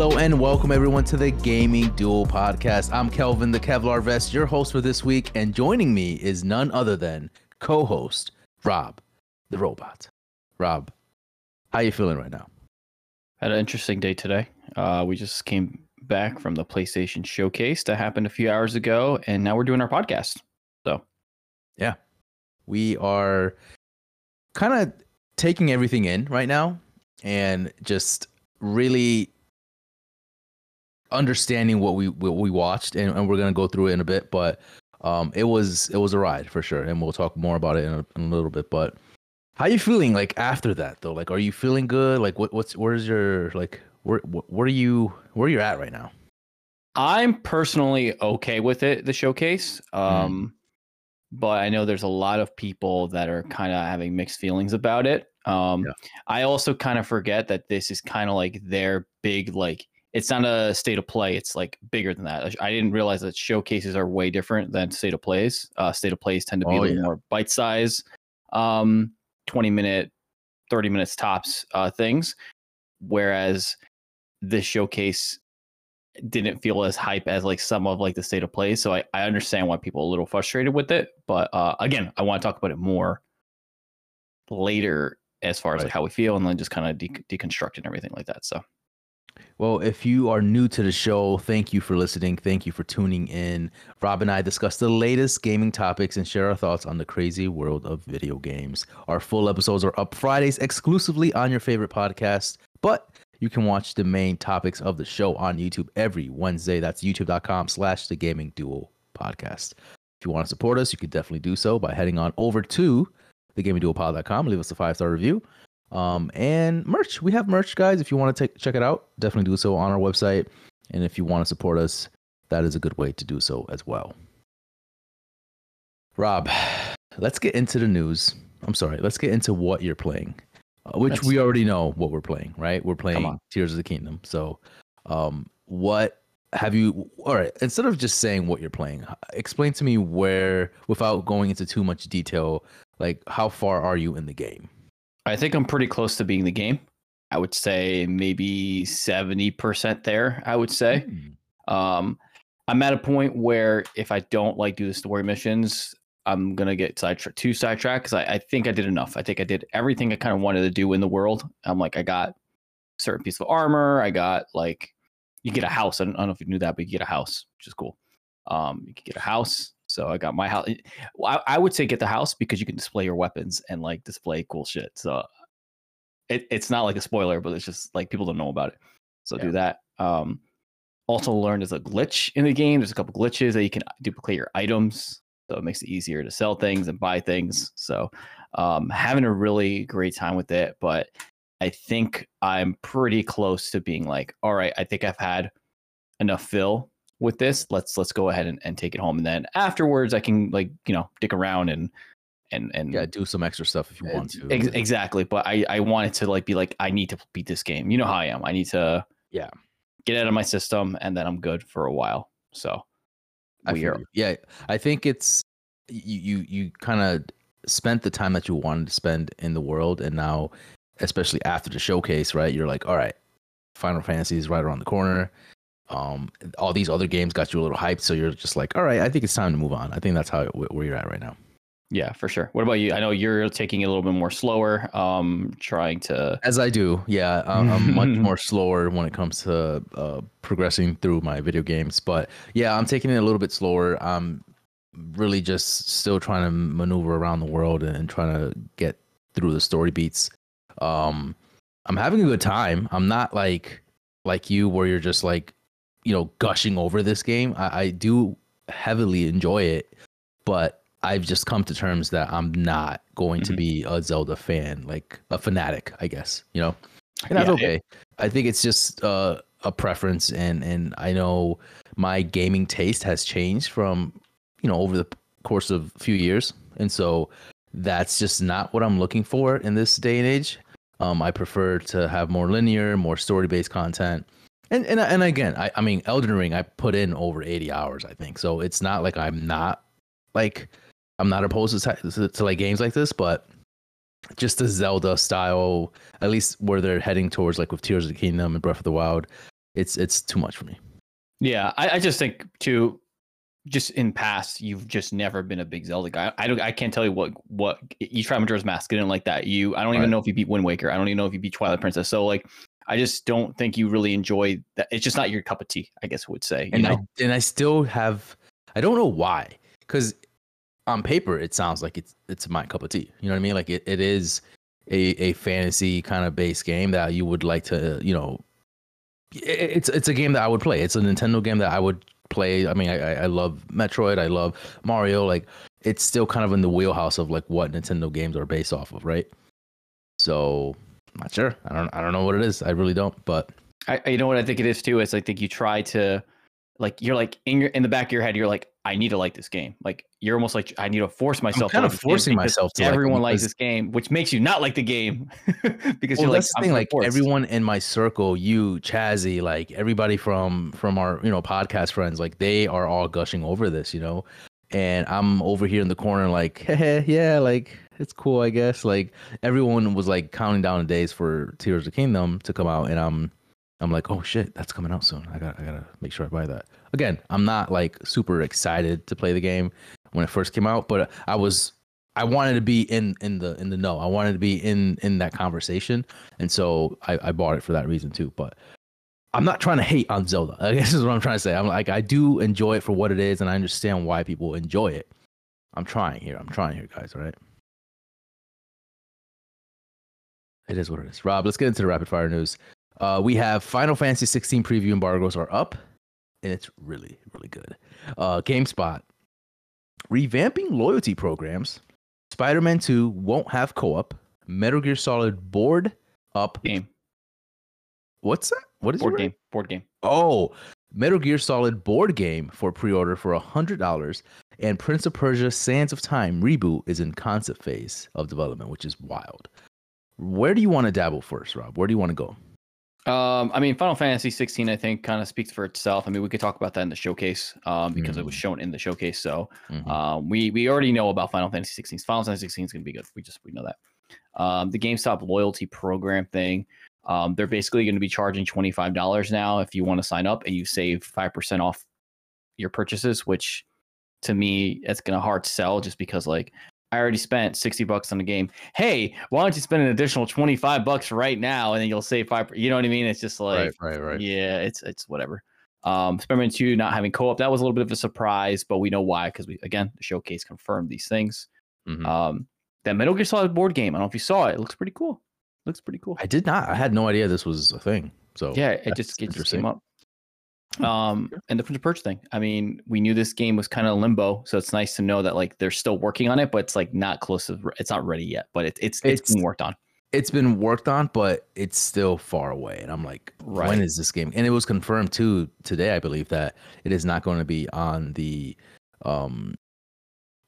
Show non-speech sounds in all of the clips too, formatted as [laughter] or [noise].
Hello and welcome everyone to the Gaming Duo podcast. I'm Kelvin, the Kevlar Vest, your host for this week, and joining me is none other than co-host Rob, the robot. Rob, how you feeling right now? Had an interesting day today. Uh, we just came back from the PlayStation Showcase that happened a few hours ago, and now we're doing our podcast. So, yeah, we are kind of taking everything in right now and just really understanding what we what we watched, and, and we're gonna go through it in a bit. But um, it was it was a ride for sure, and we'll talk more about it in a, in a little bit. But how are you feeling like after that though? Like, are you feeling good? Like, what what's where's your like where where are you where you're at right now? I'm personally okay with it, the showcase. Mm-hmm. Um, mm. but I know there's a lot of people that are kind of having mixed feelings about it. Um, yeah. I also kind of forget that this is kind of like their big like it's not a state of play. It's like bigger than that. I didn't realize that showcases are way different than state of plays. Uh, state of plays tend to be oh, a little yeah. more bite size, um, 20 minute, 30 minutes tops uh, things. Whereas this showcase didn't feel as hype as like some of like the state of play. So I, I understand why people are a little frustrated with it. But uh, again, I want to talk about it more later as far as right. like how we feel and then just kind of de- deconstruct and everything like that. So well, if you are new to the show, thank you for listening. Thank you for tuning in. Rob and I discuss the latest gaming topics and share our thoughts on the crazy world of video games. Our full episodes are up Fridays exclusively on your favorite podcast, but you can watch the main topics of the show on YouTube every Wednesday. That's youtube.com slash the gaming duo podcast. If you want to support us, you could definitely do so by heading on over to thegamingduopod.com. Leave us a five star review. Um, and merch. We have merch, guys. If you want to take check it out, definitely do so on our website. And if you want to support us, that is a good way to do so as well. Rob, let's get into the news. I'm sorry. Let's get into what you're playing, uh, which That's... we already know what we're playing, right? We're playing Tears of the Kingdom. So, um, what have you? All right. Instead of just saying what you're playing, explain to me where, without going into too much detail, like how far are you in the game? I think I'm pretty close to being the game. I would say maybe 70% there, I would say. Mm. Um, I'm at a point where if I don't like do the story missions, I'm gonna get sidetracked too sidetracked because I, I, think I did enough. I think I did everything I kind of wanted to do in the world. I'm like, I got a certain piece of armor. I got like, you get a house. I don't, I don't know if you knew that, but you get a house, which is cool. Um, you can get a house. So I got my house. I, I would say get the house because you can display your weapons and like display cool shit. So it, it's not like a spoiler, but it's just like people don't know about it. So yeah. do that. Um, also learned there's a glitch in the game. There's a couple glitches that you can duplicate your items, so it makes it easier to sell things and buy things. So um, having a really great time with it, but I think I'm pretty close to being like, all right, I think I've had enough fill with this. Let's let's go ahead and, and take it home, and then afterwards I can like you know dick around and and and yeah, do some extra stuff if you want to. Ex- exactly, but I I wanted to like be like I need to beat this game. You know how I am. I need to yeah get out of my system, and then I'm good for a while. So we are yeah. I think it's you you you kind of spent the time that you wanted to spend in the world, and now especially after the showcase, right? You're like, all right, Final Fantasy is right around the corner. Um, all these other games got you a little hyped, so you're just like, all right, I think it's time to move on. I think that's how where you're at right now. Yeah, for sure. What about you? I know you're taking it a little bit more slower, um, trying to. As I do, yeah, I'm, I'm [laughs] much more slower when it comes to uh, progressing through my video games. But yeah, I'm taking it a little bit slower. I'm really just still trying to maneuver around the world and, and trying to get through the story beats. Um, I'm having a good time. I'm not like like you, where you're just like, you know, gushing over this game. I, I do heavily enjoy it, but I've just come to terms that I'm not going mm-hmm. to be a Zelda fan, like a fanatic, I guess, you know? And that's yeah, okay. It, I think it's just uh, a preference and and I know my gaming taste has changed from, you know, over the course of a few years. And so that's just not what I'm looking for in this day and age. Um, I prefer to have more linear, more story-based content. And and and again, I, I mean Elden Ring I put in over 80 hours, I think. So it's not like I'm not like I'm not opposed to, to, to like games like this, but just the Zelda style, at least where they're heading towards, like with Tears of the Kingdom and Breath of the Wild, it's it's too much for me. Yeah, I, I just think too. Just in past, you've just never been a big Zelda guy. I don't. I can't tell you what what you tried Majora's Mask. didn't like that. You. I don't even Right. know if you beat Wind Waker. I don't even know if you beat Twilight Princess. So like, I just don't think you really enjoy that. It's just not your cup of tea. I guess I would say. You and know. I and I still have I don't know why because on paper it sounds like it's it's my cup of tea. You know what I mean? Like it, it is a a fantasy kind of base game that you would like to you know. It's it's a game that I would play. It's a Nintendo game that I would play. I mean, I I love Metroid. I love Mario. Like it's still kind of in the wheelhouse of like what Nintendo games are based off of, right? So not sure. I don't I don't know what it is. I really don't. But I, you know what I think it is too. Is I think you try to, like, you're like in your in the back of your head, you're like, I need to like this game. Like you're almost like I need to force myself. I'm kind to of like forcing myself to like Everyone likes this game, which makes you not like the game [laughs] because well, you're like, the I'm thing. Like forced. everyone in my circle, you, Chazzy, like everybody from from our you know podcast friends, like they are all gushing over this, you know, and I'm over here in the corner, like, [laughs] hey, yeah, like it's cool, I guess. Like everyone was like counting down the days for Tears of the Kingdom to come out, and I'm I'm like, oh shit, that's coming out soon. I got I gotta make sure I buy that. Again, I'm not like super excited to play the game when it first came out, but I was I wanted to be in in the in the know. I wanted to be in in that conversation, and so I, I bought it for that reason too. But I'm not trying to hate on Zelda. [laughs] I guess is what I'm trying to say. I'm like I do enjoy it for what it is, and I understand why people enjoy it. I'm trying here. I'm trying here, guys. All right. It is what it is. Rob, let's get into the rapid fire news. Uh, we have Final Fantasy 16 preview embargoes are up, and it's really, really good. Uh, GameStop revamping loyalty programs. Spider Man 2 won't have co op. Metal Gear Solid board up. game, What's that? What is board game, board game. Oh, Metal Gear Solid board game for pre order for $100. And Prince of Persia Sands of Time reboot is in concept phase of development, which is wild. Where do you want to dabble first, Rob? Where do you want to go? Um, I mean, Final Fantasy 16, I think, kind of speaks for itself. I mean, we could talk about that in the showcase, um, because it was Mm. shown in the showcase. So, Mhm. um, we we already know about Final Fantasy 16. Final Fantasy 16 is going to be good. We just we know that. Um, the GameStop loyalty program thing, um, they're basically going to be charging twenty five dollars now if you want to sign up and you save five percent off your purchases. Which, to me, it's going to hard sell just because like I already spent sixty bucks on the game. Hey, why don't you spend an additional twenty five bucks right now and then you'll save five? You know what I mean? It's just like right, right. right. yeah, it's it's whatever. Um, Spider-Man 2 not having co-op, that was a little bit of a surprise, but we know why because we again the showcase confirmed these things. Mhm. Um, that Metal Gear Solid board game, I don't know if you saw it. It looks pretty cool. Looks pretty cool. I did not. I had no idea this was a thing. So yeah, it just it just interesting. came up. Um, and the Prince of Persia thing. I mean, we knew this game was kind of limbo, so it's nice to know that like they're still working on it, but it's like not close to. It's not ready yet, but it, it's it's it's been worked on. it's been worked on, but it's still far away. And I'm like, Right. when is this game? And it was confirmed too today, I believe, that it is not going to be on the um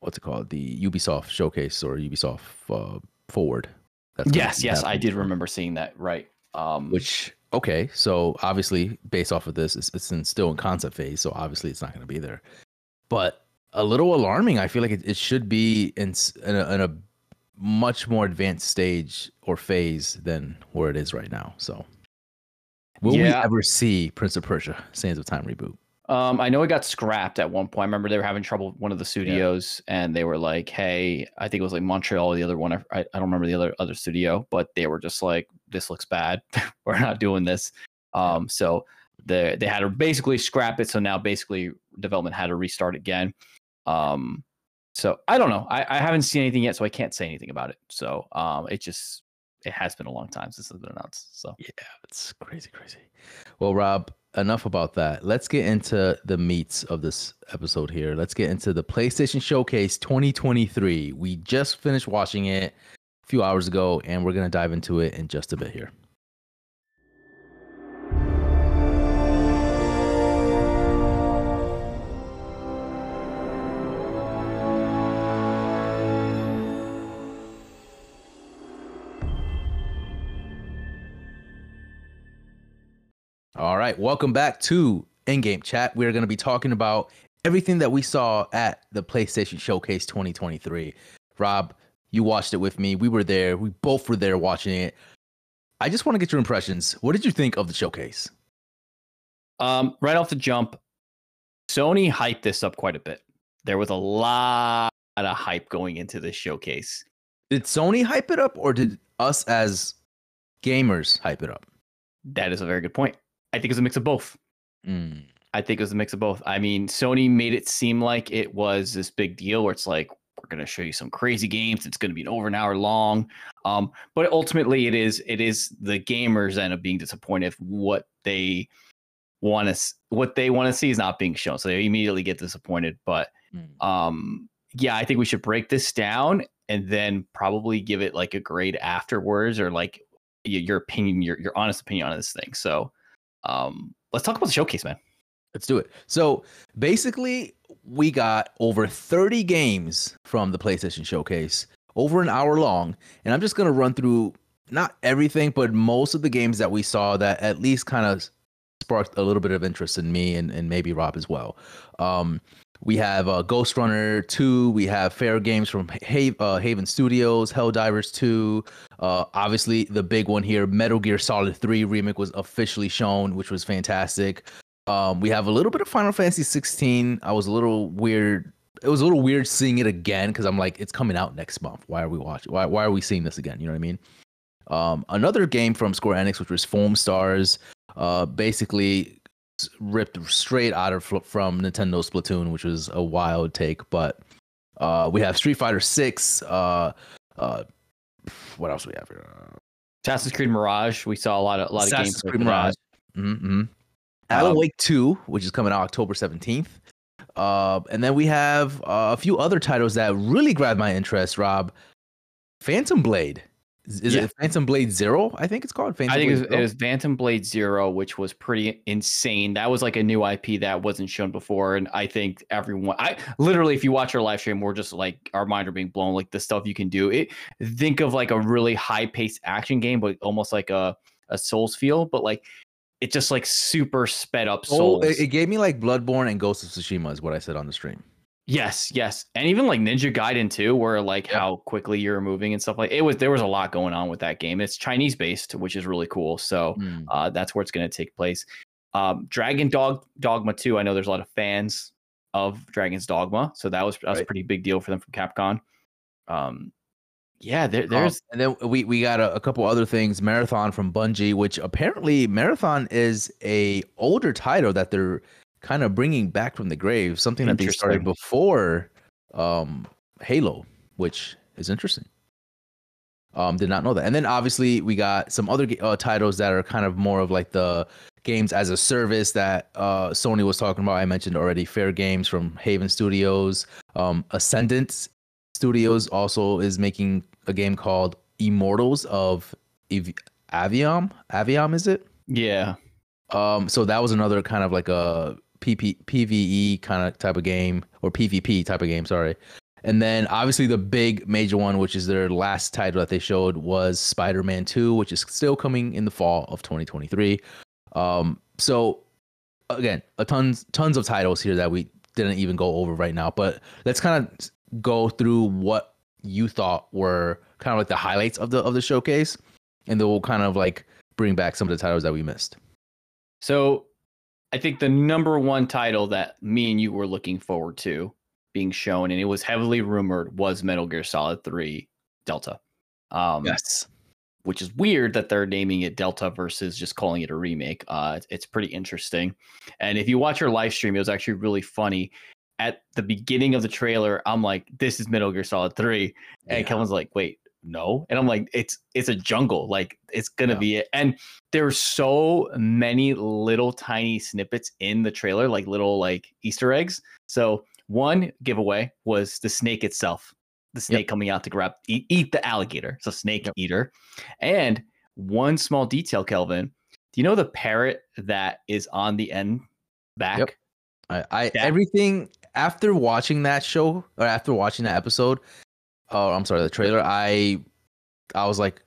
what's it called? The Ubisoft showcase or Ubisoft uh, forward. That's Yes, yes, I did remember seeing that. Right. Um, Which okay, so obviously based off of this, it's, it's in, still in concept phase, so obviously it's not going to be there. But a little alarming. I feel like it, it should be in, in, a, in a much more advanced stage or phase than where it is right now. So, will we ever see Prince of Persia: Sands of Time reboot? Um, I know it got scrapped at one point. I remember they were having trouble with one of the studios, and they were like, "Hey, I think it was like Montreal the other one. I, I I don't remember the other other studio, but they were just like, this looks bad. [laughs] we're not doing this." Um, so they they had to basically scrap it. So now basically development had to restart again. Um, so I don't know. I, I haven't seen anything yet, so I can't say anything about it. So um, it just it has been a long time since it's been announced. So Yeah, it's crazy, crazy. Well, Rob, enough about that. Let's get into the meats of this episode here. Let's get into the PlayStation Showcase 2023. We just finished watching it a few hours ago, and we're going to dive into it in just a bit here. All right, welcome back to In-Game Chat. We're going to be talking about everything that we saw at the PlayStation Showcase 2023. Rob, you watched it with me. We were there. We both were there watching it. I just want to get your impressions. What did you think of the showcase? Um, right off the jump, Sony hyped this up quite a bit. There was a lot of hype going into this showcase. Did Sony hype it up, or did us as gamers hype it up? That is a very good point. I think it's a mix of both. Mm. I think it was a mix of both. I mean, Sony made it seem like it was this big deal where it's like, we're going to show you some crazy games. It's going to be an over an hour long. Um, but ultimately, it is it is the gamers end up being disappointed if what they want to what they want to see is not being shown. So they immediately get disappointed. But Mm. um, yeah, I think we should break this down and then probably give it like a grade afterwards or like your opinion, your your honest opinion on this thing. So um, let's talk about the showcase, man. Let's do it. So basically, we got over 30 games from the PlayStation Showcase, over an hour long. And I'm just going to run through not everything, but most of the games that we saw that at least kind of sparked a little bit of interest in me and, and maybe Rob as well. Um, we have uh, Ghostrunner 2. We have fair games from ha- uh, Haven Studios, Helldivers 2. Uh, obviously, the big one here, Metal Gear Solid 3 remake was officially shown, which was fantastic. Um, we have a little bit of Final Fantasy 16. I was a little weird. It was a little weird seeing it again because I'm like, it's coming out next month. Why are we watching? Why, why are we seeing this again? You know what I mean? Um, another game from Square Enix, which was Foamstars, uh, basically ripped straight out of from Nintendo Splatoon, which was a wild take. But uh, we have Street Fighter Six. Uh, uh, what else we have here? Uh, Assassin's Creed Mirage. We saw a lot of a lot of games. Assassin's Creed Mirage. Mm-hmm. Um, Alan Wake 2, which is coming out October 17th. Uh, and then we have uh, a few other titles that really grabbed my interest, Rob. Phantom Blade. Is, Yeah. it Phantom Blade Zero? I think it's called Phantom I think it was, Blade it Zero? was Phantom Blade Zero, which was pretty insane. That was like a new IP that wasn't shown before, and I think everyone, I literally, if you watch our live stream, we're just like our mind are being blown. Like the stuff you can do. It think of like a really high paced action game, but almost like a a Souls feel, but like it just like super sped up Oh, Souls. it, it gave me like Bloodborne and Ghost of Tsushima, is what I said on the stream. Yes, yes, and even like Ninja Gaiden too, where like Yep. how quickly you're moving and stuff like it was. There was a lot going on with that game. It's Chinese based, which is really cool. So Hmm. uh, that's where it's going to take place. Um, Dragon Dog Dogma 2. I know there's a lot of fans of Dragon's Dogma, so that was that was a pretty big deal for them from Capcom. Um, yeah, there, Um, there's and then we we got a, a couple other things. Marathon from Bungie, which apparently Marathon is a older title that they're kind of bringing back from the grave. Something that they started before um, Halo, which is interesting. Um, did not know that. And then obviously we got some other uh, titles that are kind of more of like the games as a service that uh, Sony was talking about. I mentioned already. Fair Games from Haven Studios, um, Ascendant Studios also is making a game called Immortals of Ev- Aveum. Aveum is it? yeah, Um, so that was another kind of like a PP, PVE kind of type of game or PvP type of game. Sorry. And then obviously the big major one, which is their last title that they showed, was Spider-Man 2, which is still coming in the fall of 2023. Um, so again, a tons tons of titles here that we didn't even go over right now. But let's kind of go through what you thought were kind of like the highlights of the of the showcase, and then we'll kind of like bring back some of the titles that we missed. So I think the number one title that me and you were looking forward to being shown, and it was heavily rumored, was Metal Gear Solid 3 Delta. Um, Yes. which is weird that they're naming it Delta versus just calling it a remake. Uh, it's, it's pretty interesting. And if you watch your live stream, it was actually really funny. At the beginning of the trailer, I'm like, "This is Metal Gear Solid 3. and Yeah. Kelvin's like, "Wait, no," and I'm like, "It's it's a jungle. Like it's gonna Yeah. be it." And there's so many little tiny snippets in the trailer, like little like Easter eggs. So one giveaway was the snake itself, the snake coming out to grab eat, eat the alligator. So snake Yep. eater. And one small detail, Kelvin. Do you know the parrot that is on the end back? I, I That- everything after watching that show or after watching that episode, oh, I'm sorry, the trailer. I I was like,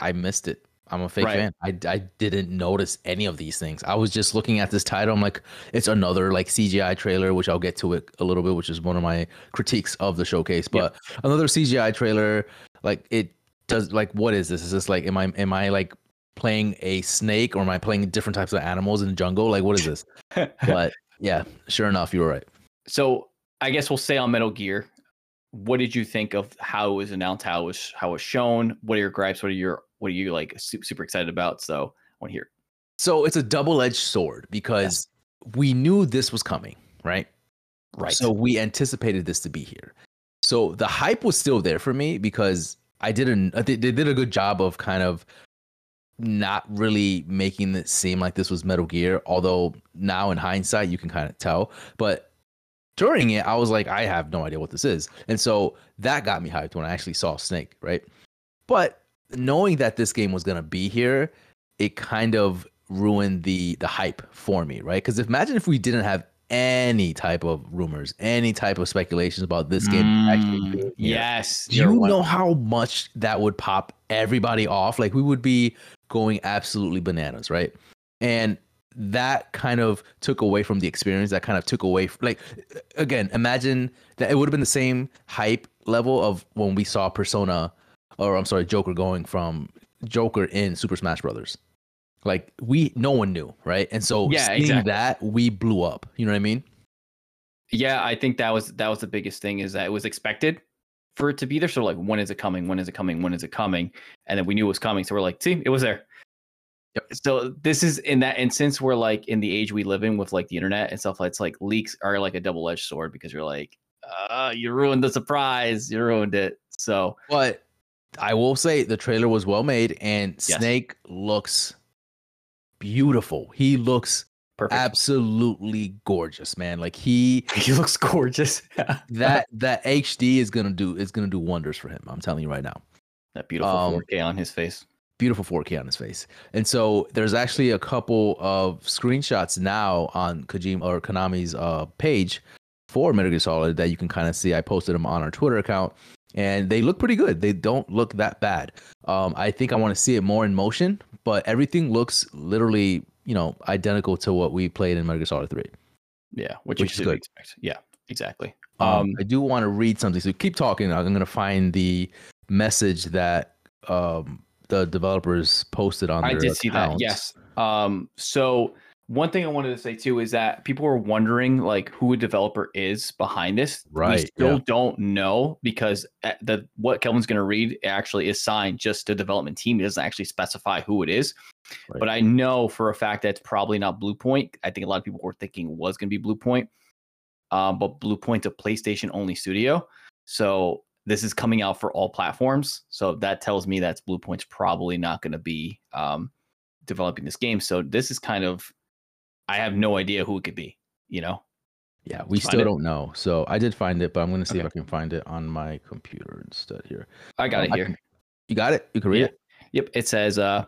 I missed it. I'm a fake Right. fan. I, I didn't notice any of these things. I was just looking at this title. I'm like, it's another like CGI trailer, which I'll get to it a little bit, which is one of my critiques of the showcase. But another CGI trailer, like it does like what is this? Is this like am I am I like playing a snake or am I playing different types of animals in the jungle? Like, what is this? [laughs] but yeah, sure enough, you were right. So I guess we'll stay on Metal Gear. What did you think of how it was announced, how it was how it was shown? What are your gripes? What are your what are you like super, super excited about? So I want to hear. So it's a double-edged sword because yeah. we knew this was coming, right? Right. So we anticipated this to be here. So the hype was still there for me because I didn't. They did a good job of kind of not really making it seem like this was Metal Gear. Although now in hindsight, you can kind of tell. But during it, I was like, I have no idea what this is, and so that got me hyped when I actually saw Snake. Right, but knowing that this game was gonna be here, it kind of ruined the the hype for me. Right, because imagine if we didn't have any type of rumors, any type of speculations about this game mm, actually Yes. Do you know how much that would pop everybody off? Like we would be going absolutely bananas, right? And that kind of took away from the experience. That kind of took away, like, again, imagine that it would have been the same hype level of when we saw Persona, or I'm sorry, Joker going from Joker in Super Smash Brothers. Like we, no one knew, right? And so yeah, seeing exactly. that, we blew up. You know what I mean? Yeah, I think that was that was the biggest thing is that it was expected for it to be there. So like, when is it coming? When is it coming? When is it coming? And then we knew it was coming. So we're like, see, it was there. Yep. So this is in that instance where like in the age we live in with like the internet and stuff it's like leaks are like a double edged sword because you're like, uh, you ruined the surprise, you ruined it. So, but I will say the trailer was well made and yes. Snake looks beautiful. He looks Perfect. absolutely gorgeous, man. Like he [laughs] he looks gorgeous. [laughs] that that HD is gonna do is gonna do wonders for him. I'm telling you right now. That beautiful um, 4K on his face. Beautiful 4K on his face. And so there's actually a couple of screenshots now on Kojima or Konami's uh, page for Metal Gear Solid that you can kind of see. I posted them on our Twitter account, and they look pretty good. They don't look that bad. Um, I think I want to see it more in motion, but everything looks literally, you know, identical to what we played in Metal Gear Solid 3. Yeah, which, which is good. Expect. Yeah, exactly. Um, um, I do want to read something. So keep talking. I'm going to find the message that um, the developers posted on. I did accounts. see that. Yes. Um, so one thing I wanted to say too is that people are wondering like who a developer is behind this. Right. We still yeah. don't know because uh, the what Kelvin's going to read actually is signed just to development team. It doesn't actually specify who it is. Right. But I know for a fact that it's probably not Bluepoint. I think a lot of people were thinking it was going to be Bluepoint. Um, but Blue Bluepoint's a PlayStation only studio. So this is coming out for all platforms. So that tells me that Bluepoint's probably not going to be um, developing this game. So this is kind of I have no idea who it could be. You know. Yeah, we still don't know. So I did find it, but I'm going to see okay. if I can find it on my computer instead here. I got um, it here. Can, you got it? You can read yeah. it? Yep. It says, uh,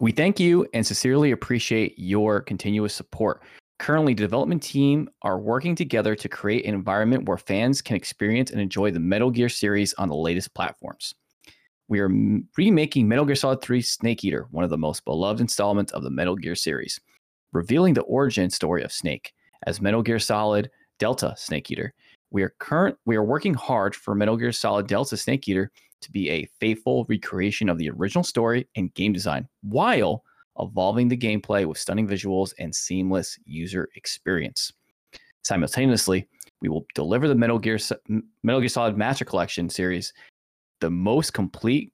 we thank you and sincerely appreciate your continuous support. Currently, the development team are working together to create an environment where fans can experience and enjoy the Metal Gear series on the latest platforms. We are remaking Metal Gear Solid 3 Snake Eater, one of the most beloved installments of the Metal Gear series revealing the origin story of Snake as Metal Gear Solid Delta Snake Eater. We are current we are working hard for Metal Gear Solid Delta Snake Eater to be a faithful recreation of the original story and game design while evolving the gameplay with stunning visuals and seamless user experience. Simultaneously, we will deliver the Metal Gear Metal Gear Solid Master Collection series, the most complete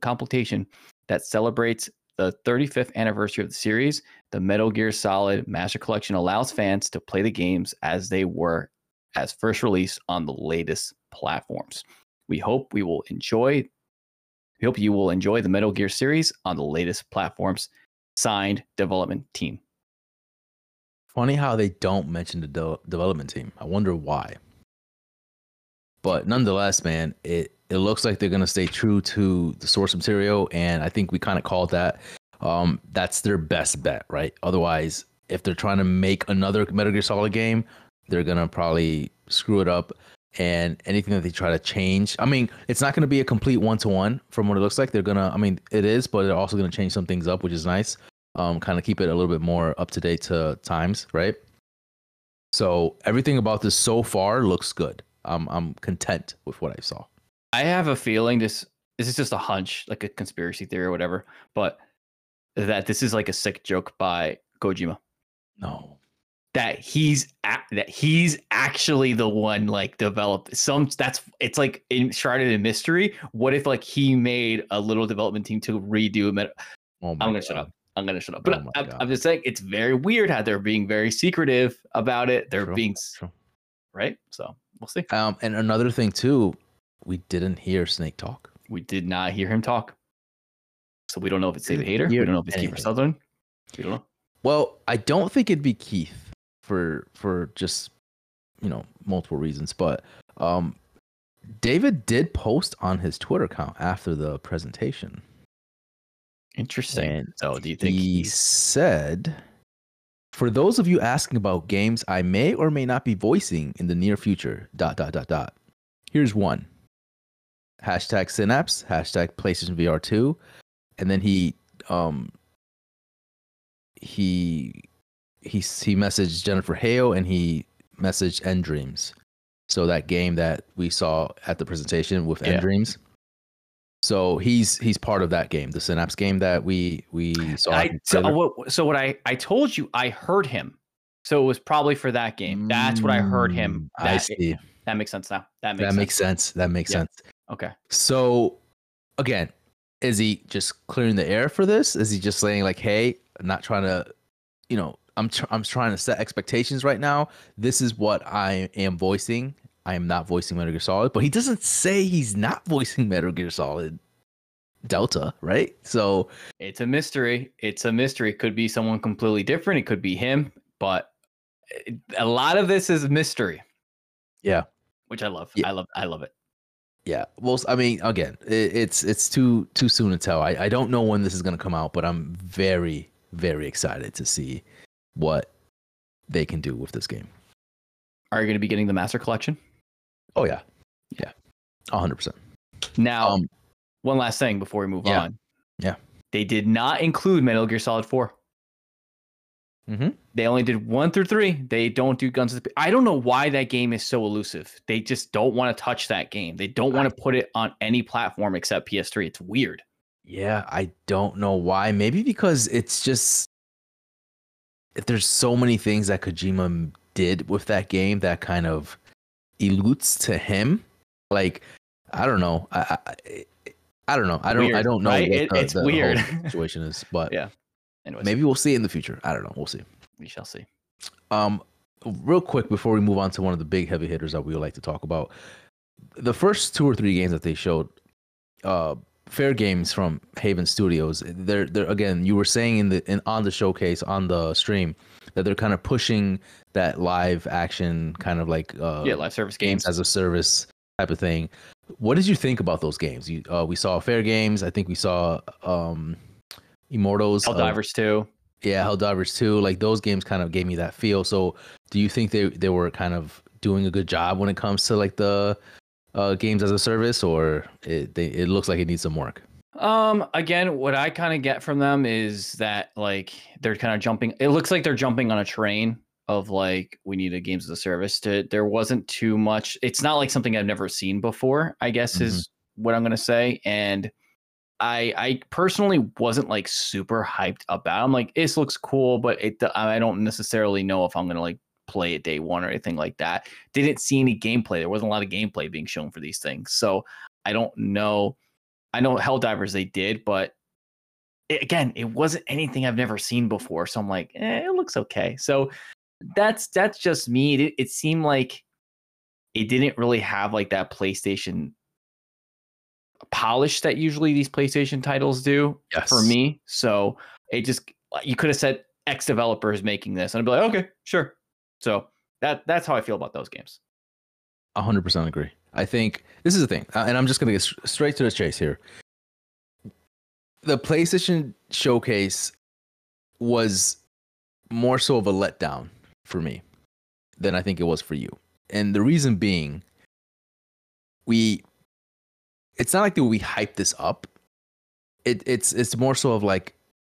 completion that celebrates the 35th anniversary of the series, the Metal Gear Solid Master Collection allows fans to play the games as they were as first release on the latest platforms. We hope we will enjoy we hope you will enjoy the Metal Gear series on the latest platforms. Signed development team. Funny how they don't mention the de- development team. I wonder why. But nonetheless, man, it it looks like they're gonna stay true to the source material, and I think we kind of called that. Um, that's their best bet, right? Otherwise, if they're trying to make another Metal Gear Solid game, they're gonna probably screw it up. And anything that they try to change, I mean, it's not gonna be a complete one to one from what it looks like. They're gonna, I mean, it is, but they're also gonna change some things up, which is nice. Um, kind of keep it a little bit more up to date to times, right? So everything about this so far looks good. I'm I'm content with what I saw. I have a feeling this this is just a hunch, like a conspiracy theory or whatever. But that this is like a sick joke by Kojima? No. That he's that he's actually the one like developed some that's it's like enshrouded in mystery. What if like he made a little development team to redo Met- Oh I'm gonna God. shut up. I'm gonna shut up. But Oh I'm, I'm just saying it's very weird how they're being very secretive about it. They're True, being true. right. So we'll see. Um, and another thing too, we didn't hear Snake talk. We did not hear him talk, so we don't know if it's David Didn't Hayter. We don't know if it's anything. Sutherland. We don't know. Well, I don't think it'd be Keith for for just you know multiple reasons, but um, David did post on his Twitter account after the presentation, Interesting. and so do you think he said, "For those of you asking about games I may or may not be voicing in the near future, dot dot dot dot. Here's one. Hashtag Synapse. Hashtag PlayStation VR two, and then he um he he he messaged Jennifer Hale and he messaged nDreams. So that game that we saw at the presentation with Yeah. nDreams. So he's he's part of that game, the Synapse game that we we saw. I, so, what, so what I I told you I heard him. So it was probably for that game. That's what I heard him. Mm, I That, see. that makes sense now. That makes that sense. makes sense. That makes Yeah. sense. Okay. So again, is he just clearing the air for this? Is he just saying like, "Hey, I'm not trying to, you know, I'm tr- I'm trying to set expectations right now. This is what I am voicing. I am not voicing Metal Gear Solid." But he doesn't say he's not voicing Metal Gear Solid Delta, right? So It's a mystery. It's a mystery. It could be someone completely different. It could be him, but eh, a lot of this is mystery. Yeah. Which I love. Yeah. I love I love it. yeah, well, I mean, again, it, it's it's too too soon to tell. I I don't know when this is gonna come out, but I'm very very excited to see what they can do with this game. Are you going to be getting the master collection? Oh yeah, yeah, hundred percent. Now, Um, one last thing before we move yeah. on. Yeah. They did not include Metal Gear Solid 4. Mm-hmm. They only did one through three. They don't do guns. With, I don't know why that game is so elusive. They just don't want to touch that game. They don't want to put it on any platform except PS3. It's weird. Yeah, I don't know why. Maybe because it's just there's so many things that Kojima did with that game that kind of eludes to him. Like I don't know. I I, I don't know. I don't. I don't know. right? It- the- it's the weird. [laughs] situation is, but Yeah. Anyways, maybe we'll see in the future. I don't know. We'll see. we shall see. Um, real quick before we move on to one of the big heavy hitters that we would like to talk about, the first two or three games that they showed, uh, fair games from Haven Studios. They're they're again. You were saying in the in on the showcase on the stream that they're kind of pushing that live action kind of like uh, yeah, live service games games. as a service type of thing. What did you think about those games? You uh, we saw fair games. I think we saw um, Immortals. of- Helldivers 2. yeah, Helldivers 2, like those games kind of gave me that feel. So, do you think they they were kind of doing a good job when it comes to like the uh, games as a service, or it they, it looks like it needs some work? Um, again, what I kind of get from them is that like they're kind of jumping. It looks like they're jumping on a train of like we need a games as a service. To there wasn't too much. It's not like something I've never seen before. I guess is what I'm gonna say. And I I personally wasn't like super hyped about. I'm like this looks cool, but it I don't necessarily know if I'm gonna like play it day one or anything like that. Didn't see any gameplay. There wasn't a lot of gameplay being shown for these things, so I don't know. I know Helldivers they did, but it, again, it wasn't anything I've never seen before. So I'm like, eh, it looks okay. So that's that's just me. It, it seemed like it didn't really have like that PlayStation polish that usually these PlayStation titles do Yes. for me. So it just you could have said X developers making this, and I'd be like, okay, sure. So that that's how I feel about those games. Hundred percent agree. I think this is the thing, uh, and I'm just gonna get straight to the chase here. The PlayStation showcase was more so of a letdown for me than I think it was for you, and the reason being, we. It's not like that we hyped this up. It, it's it's more so of like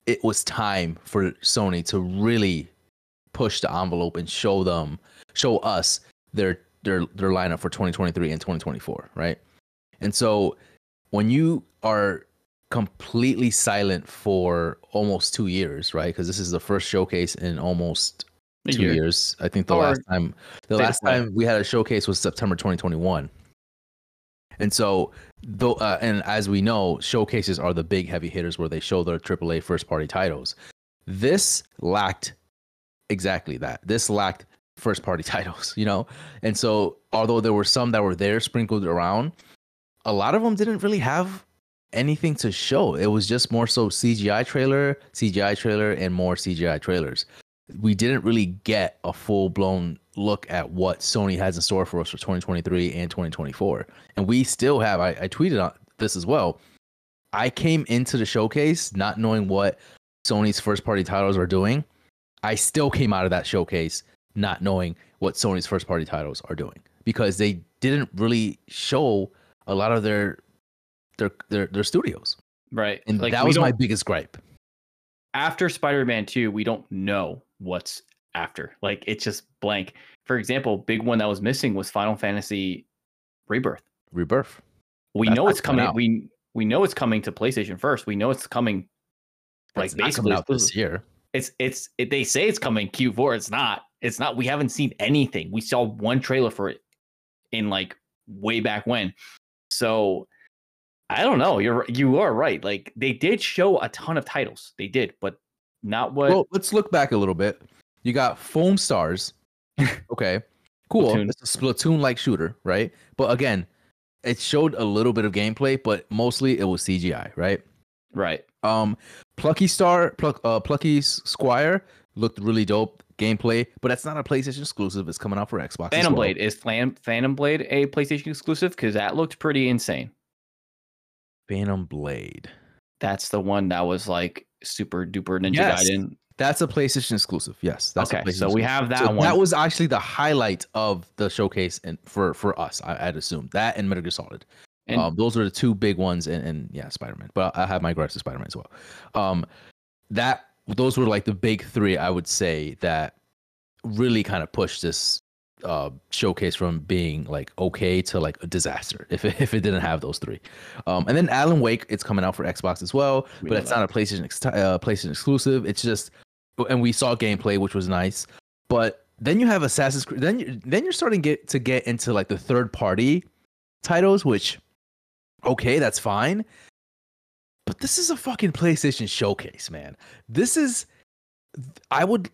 it was time for Sony to really push the envelope and show them, show us their their their lineup for 2023 and 2024, right? And so when you are completely silent for almost two years, right? Because this is the first showcase in almost A two year. years. I think the Or last time the last time we had a showcase was September 2021. And so, though, uh, and as we know, showcases are the big heavy hitters where they show their AAA first party titles. This lacked exactly that. This lacked first party [laughs] titles, you know? And so, although there were some that were there sprinkled around, a lot of them didn't really have anything to show. It was just more so CGI trailer, CGI trailer, and more CGI trailers. We didn't really get a full blown look at what Sony has in store for us for 2023 and 2024. And we still have, I, I tweeted on this as well. I came into the showcase not knowing what Sony's first party titles are doing. I still came out of that showcase not knowing what Sony's first party titles are doing because they didn't really show a lot of their their their, their studios. Right. And Like, that was my biggest gripe. after Spider-Man 2, we don't know what's after. Like it's just blank. For example, big one that was missing was Final Fantasy Rebirth. Rebirth. We That's know it's coming out. We we know it's coming to PlayStation first. We know it's coming. Like It's basically, coming out this year. It's it's it, they say it's coming Q4. It's not. It's not. We haven't seen anything. We saw one trailer for it in like way back when. So I don't know. You're you are right. Like they did show a ton of titles. They did, but not what. Well, let's look back a little bit. You got Foamstars. [laughs] okay, cool. Splatoon. It's a Splatoon like shooter, right? But again, it showed a little bit of gameplay, but mostly it was CGI, right? Right. Um, Plucky Star, Pluck, uh, Plucky Squire looked really dope gameplay, but that's not a PlayStation exclusive. It's coming out for Xbox. Phantom well. Blade is Phantom Phantom Blade a PlayStation exclusive? Because that looked pretty insane. Phantom Blade. That's the one that was like super duper Ninja Yes. Gaiden. That's a PlayStation exclusive. Yes. That's a okay, so we have that So one. That was actually the highlight of the showcase, and for for us, I, I'd assume that and Metal Gear Solid. And- um, those are the two big ones, and, and yeah, Spider Man. But I have my gripes with Spider Man as well. Um, that those were like the big three, I would say that really kind of pushed this uh showcase from being like okay to like a disaster if it, [laughs] if it didn't have those three. Um, and then Alan Wake, it's coming out for Xbox as well, We but it's that. not a PlayStation ex- uh, PlayStation exclusive. It's just, and we saw gameplay, which was nice. But then you have Assassin's Creed. Then you then you're starting get to get into like the third party titles, which okay, that's fine. But this is a fucking PlayStation showcase, man. This is I would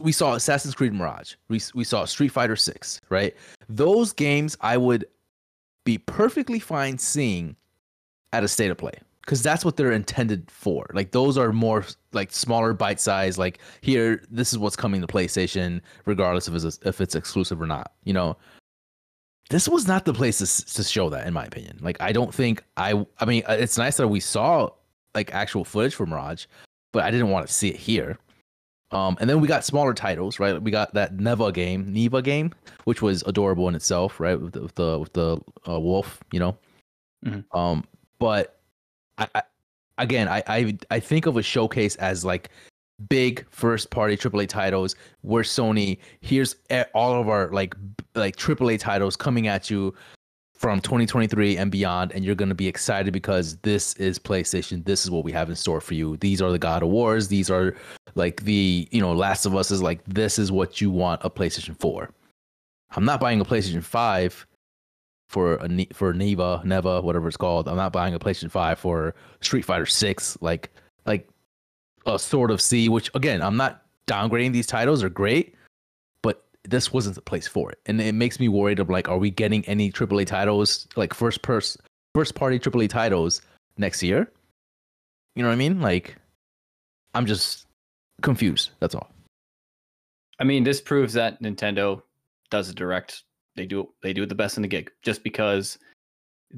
we saw Assassin's Creed Mirage. We we saw Street Fighter 6, right? Those games I would be perfectly fine seeing at a state of play because that's what they're intended for. Like those are more like smaller bite size. Like here, this is what's coming to PlayStation, regardless of it's, if it's exclusive or not. You know, this was not the place to, to show that, in my opinion. Like I don't think I. I mean, uh, it's nice that we saw like actual footage from Mirage, but I didn't want to see it here. Um, and then we got smaller titles, right? We got that Neva game, Neva game, which was adorable in itself, right? With the with the, with the uh, wolf, you know. Mhm. Um, but I, I again, I, I I think of a showcase as like big first party AAA titles where Sony here's all of our like like AAA titles coming at you from 2023 and beyond and you're going to be excited because this is PlayStation this is what we have in store for you. These are the God of Wars these are like the you know Last of Us is like this is what you want a PlayStation 4 I'm not buying a PlayStation 5 for a for Neva Neva whatever it's called. I'm not buying a PlayStation 5 for Street Fighter 6 like like a sort of C which again I'm not downgrading these titles are great but this wasn't the place for it and it makes me worried of like are we getting any AAA titles like first person first party AAA titles next year you know what I mean like I'm just confused that's all I mean, this proves that Nintendo does a direct. They do they do it the best in the gig, just because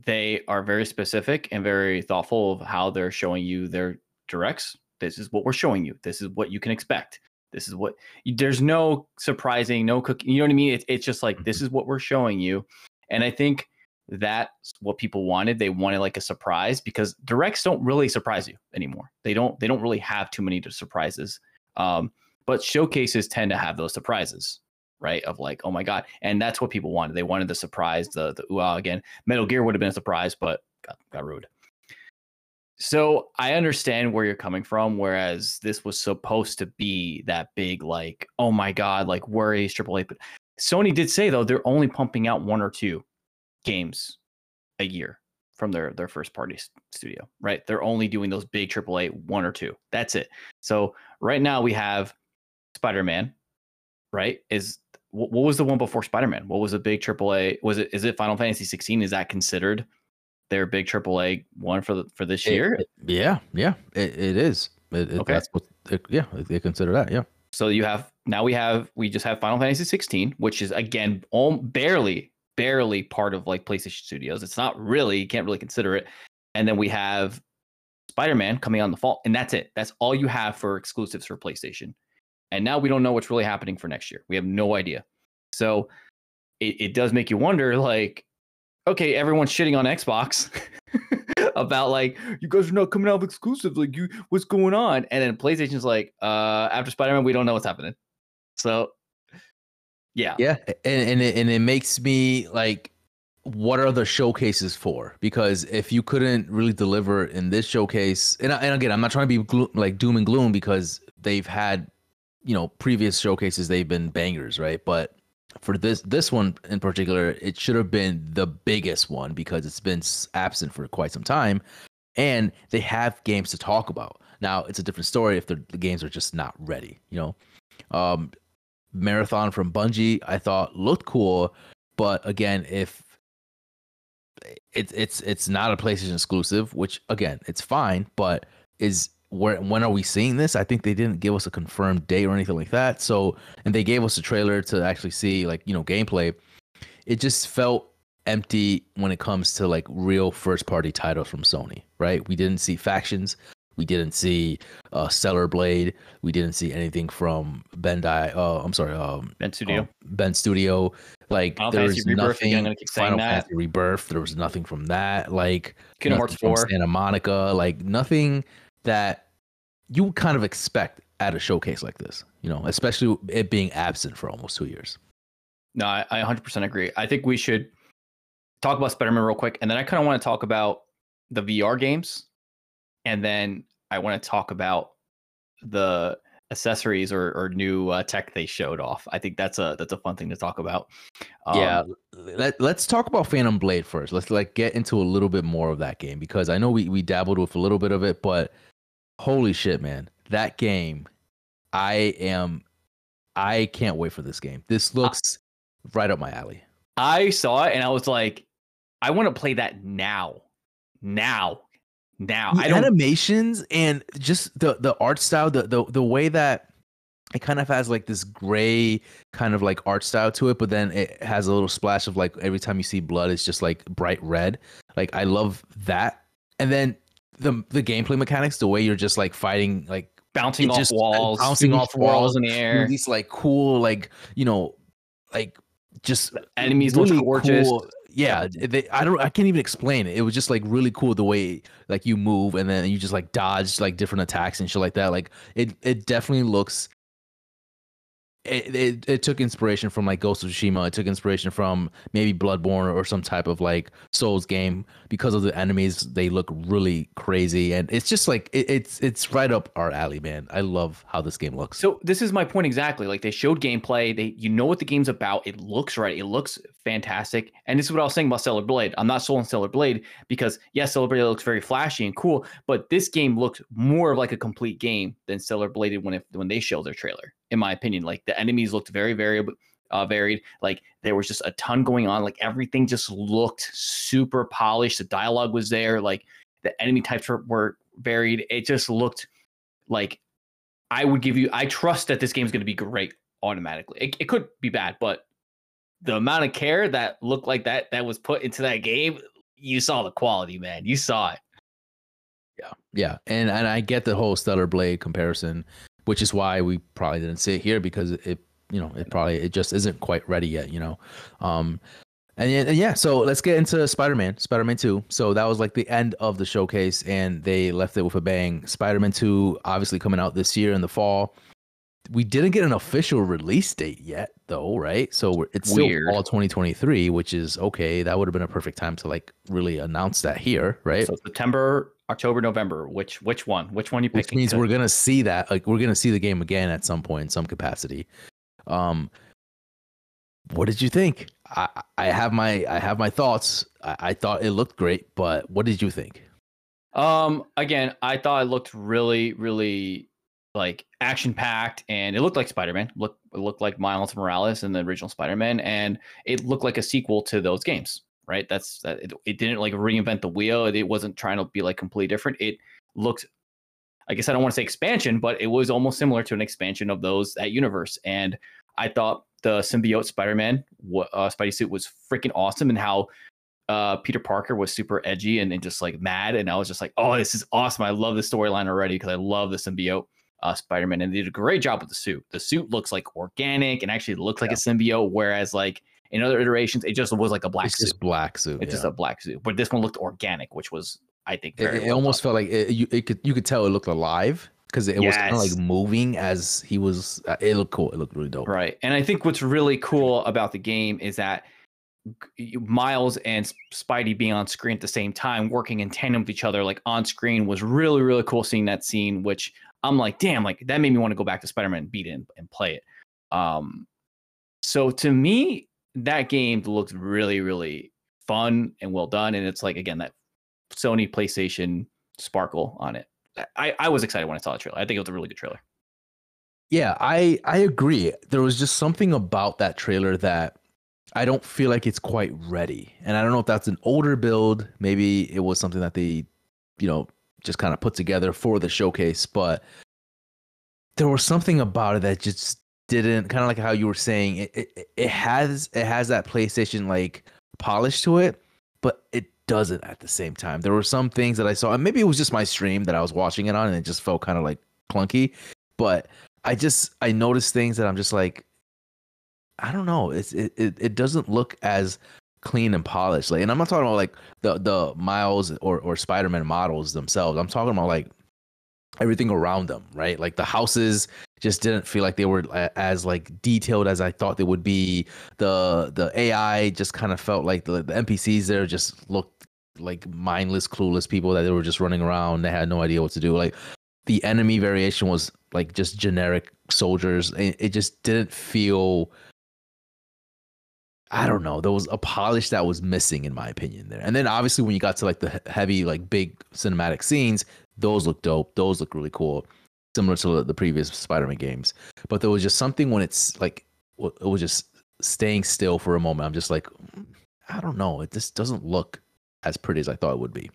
they are very specific and very thoughtful of how they're showing you their directs. This is what we're showing you. This is what you can expect. This is what. There's no surprising, no cook. You know what I mean? It, it's just like this is what we're showing you, and I think that's what people wanted. They wanted like a surprise because directs don't really surprise you anymore. They don't. They don't really have too many surprises. Um, but showcases tend to have those surprises right of like oh my god and that's what people wanted they wanted the surprise the the ooh again metal gear would have been a surprise but got, got ruined So I understand where you're coming from, whereas this was supposed to be that big, like, oh my god, like worries AAA. But Sony did say though they're only pumping out one or two games a year from their their first party studio, right? They're only doing those big AAA one or two. That's it. So right now we have Spider Man, right? Is what was the one before Spider Man? What was a big AAA? Was it is it Final Fantasy 16? Is that considered their big AAA one for the for this year? It, yeah, yeah, it, it is. It, okay. That's what. yeah, they consider that. Yeah. So you have now we have we just have Final Fantasy 16, which is again all, barely barely part of like PlayStation Studios. It's not really, you can't really consider it. And then we have Spider Man coming on the fall, and that's it. That's all you have for exclusives for PlayStation. And now we don't know what's really happening for next year. We have no idea. So it, it does make you wonder like, okay, everyone's shitting on Xbox [laughs] about like, you guys are not coming out with exclusives. Like, you, what's going on? And then PlayStation's like, uh, after Spider Man, we don't know what's happening. So yeah. Yeah. And and it, and it makes me like what are the showcases for? Because if you couldn't really deliver in this showcase, and, and again, I'm not trying to be glo- like doom and gloom because they've had, you know, previous showcases they've been bangers, right? But for this this one in particular, it should have been the biggest one because it's been absent for quite some time, and they have games to talk about. Now it's a different story if the, the games are just not ready, you know. Um, Marathon from Bungie, I thought looked cool, but again, if it's it's it's not a PlayStation exclusive, which again, it's fine, but is where when are we seeing this? I think they didn't give us a confirmed date or anything like that. So, and they gave us a trailer to actually see like, you know, gameplay. It just felt empty when it comes to like real first party titles from Sony, right? We didn't see factions. We didn't see uh, Stellar Blade. We didn't see anything from Bandai. Uh, I'm sorry, um, Bend Studio. Um, Bend Studio. Like Final there was nothing. Again, Final Fantasy Rebirth. There was nothing from that. Like Kingdom Hearts Four, Santa Monica. Like nothing that you would kind of expect at a showcase like this. You know, especially it being absent for almost two years. No, I, I 100% agree. I think we should talk about Spider-Man real quick, and then I kind of want to talk about the VR games, and then I want to talk about the accessories or, or new uh, tech they showed off. I think that's a that's a fun thing to talk about. Um, yeah, let, let's talk about Phantom Blade first. Let's like get into a little bit more of that game because I know we we dabbled with a little bit of it, but holy shit, man, that game! I am, I can't wait for this game. This looks uh, right up my alley. I saw it and I was like, I want to play that now, now now. The I don't... animations and just the the art style, the the the way that it kind of has like this gray kind of like art style to it, but then it has a little splash of like every time you see blood, it's just like bright red. Like I love that. And then the the gameplay mechanics, the way you're just like fighting like bouncing off walls, bouncing off walls in the air. These like cool, like you know, like just enemies really look gorgeous. Cool yeah, they, I don't I can't even explain it. It was just like really cool the way like you move and then you just like dodge like different attacks and shit like that. Like it it definitely looks it, it, it took inspiration from like Ghost of Tsushima. It took inspiration from maybe Bloodborne or some type of like Souls game because of the enemies. They look really crazy, and it's just like it, it's it's right up our alley, man. I love how this game looks. So this is my point exactly. Like they showed gameplay. They you know what the game's about. It looks right. It looks fantastic. And this is what I was saying about Stellar Blade. I'm not sold on Stellar Blade because yes, Stellar Blade looks very flashy and cool, but this game looks more of like a complete game than Stellar Blade when it, when they showed their trailer in my opinion. Like the enemies looked very variable. Uh, varied. Like there was just a ton going on. Like everything just looked super polished. The dialogue was there. Like the enemy types were, were varied. It just looked like I would give you. I trust that this game is going to be great automatically. It, it could be bad, but the amount of care that looked like that that was put into that game, you saw the quality, man. You saw it. Yeah, yeah, and and I get the whole Stellar Blade comparison which is why we probably didn't see it here because it, you know, it probably it just isn't quite ready yet, you know. Um, and, and yeah, so let's get into Spider-Man, Spider-Man 2. So that was like the end of the showcase and they left it with a bang. Spider-Man 2 obviously coming out this year in the fall. We didn't get an official release date yet though, right? So it's still Weird. fall 2023, which is okay. That would have been a perfect time to like really announce that here, right? So September October, November. Which which one? Which one you which picking? means To- we're gonna see that like we're gonna see the game again at some point in some capacity um what did you think i i have my i have my thoughts i, I thought it looked great but what did you think Um, again, I thought it looked really, really like action packed, and it looked like Spider Man. Look, it looked like Miles Morales and the original Spider Man, and it looked like a sequel to those games. Right? That's that. It, it didn't like reinvent the wheel. It, it wasn't trying to be like completely different. It looked. I guess I don't want to say expansion, but it was almost similar to an expansion of those that universe. And I thought the symbiote Spider-Man, what uh, Spidey suit was freaking awesome, and how uh, Peter Parker was super edgy and, and just like mad. And I was just like, oh, this is awesome. I love the storyline already because I love the symbiote uh, Spider Man. And they did a great job with the suit. The suit looks like organic and actually looks like a symbiote. Whereas, like in other iterations, it just was like a black it's suit. just black suit it's yeah. just a black suit. But this one looked organic, which was, I think, it, very it well almost done. felt like it, you, it could you could tell it looked alive because it was kind of like moving as he was uh, it looked cool it looked really dope Right. And I think what's really cool about the game is that Miles and Spidey being on screen at the same time, working in tandem with each other, like on screen, was really, really cool seeing that scene, which I'm like, damn, like that made me want to go back to Spider Man and beat it and, and play it. Um, so to me, that game looked really, really fun and well done. And it's like, again, that Sony PlayStation sparkle on it. I, I was excited when I saw the trailer. I think it was a really good trailer. Yeah, I I agree. There was just something about that trailer that I don't feel like it's quite ready. And I don't know if that's an older build, maybe it was something that they, you know, just kind of put together for the showcase, but there was something about it that just didn't kind of like how you were saying it, it it has it has that PlayStation like polish to it, but it doesn't at the same time. There were some things that I saw, and maybe it was just my stream that I was watching it on, and it just felt kind of like clunky. But I just I noticed things that I'm just like, I don't know. It's it it, it doesn't look as clean and polished. Like, and I'm not talking about like the the Miles or or Spider-Man models themselves. I'm talking about like everything around them, right? Like the houses just didn't feel like they were as like detailed as I thought they would be. The the AI just kind of felt like the, the NPCs there just looked like mindless, clueless people that they were just running around. They had no idea what to do. Like the enemy variation was like just generic soldiers. It, it just didn't feel. I don't know. There was a polish that was missing, in my opinion, there. And then obviously, when you got to like the heavy, like big cinematic scenes, those look dope. Those look really cool, similar to the- previous Spider-Man games. But there was just something when it's like it was just staying still for a moment. I'm just like, "Mm, I don't know. It just doesn't look as pretty as I thought it would be.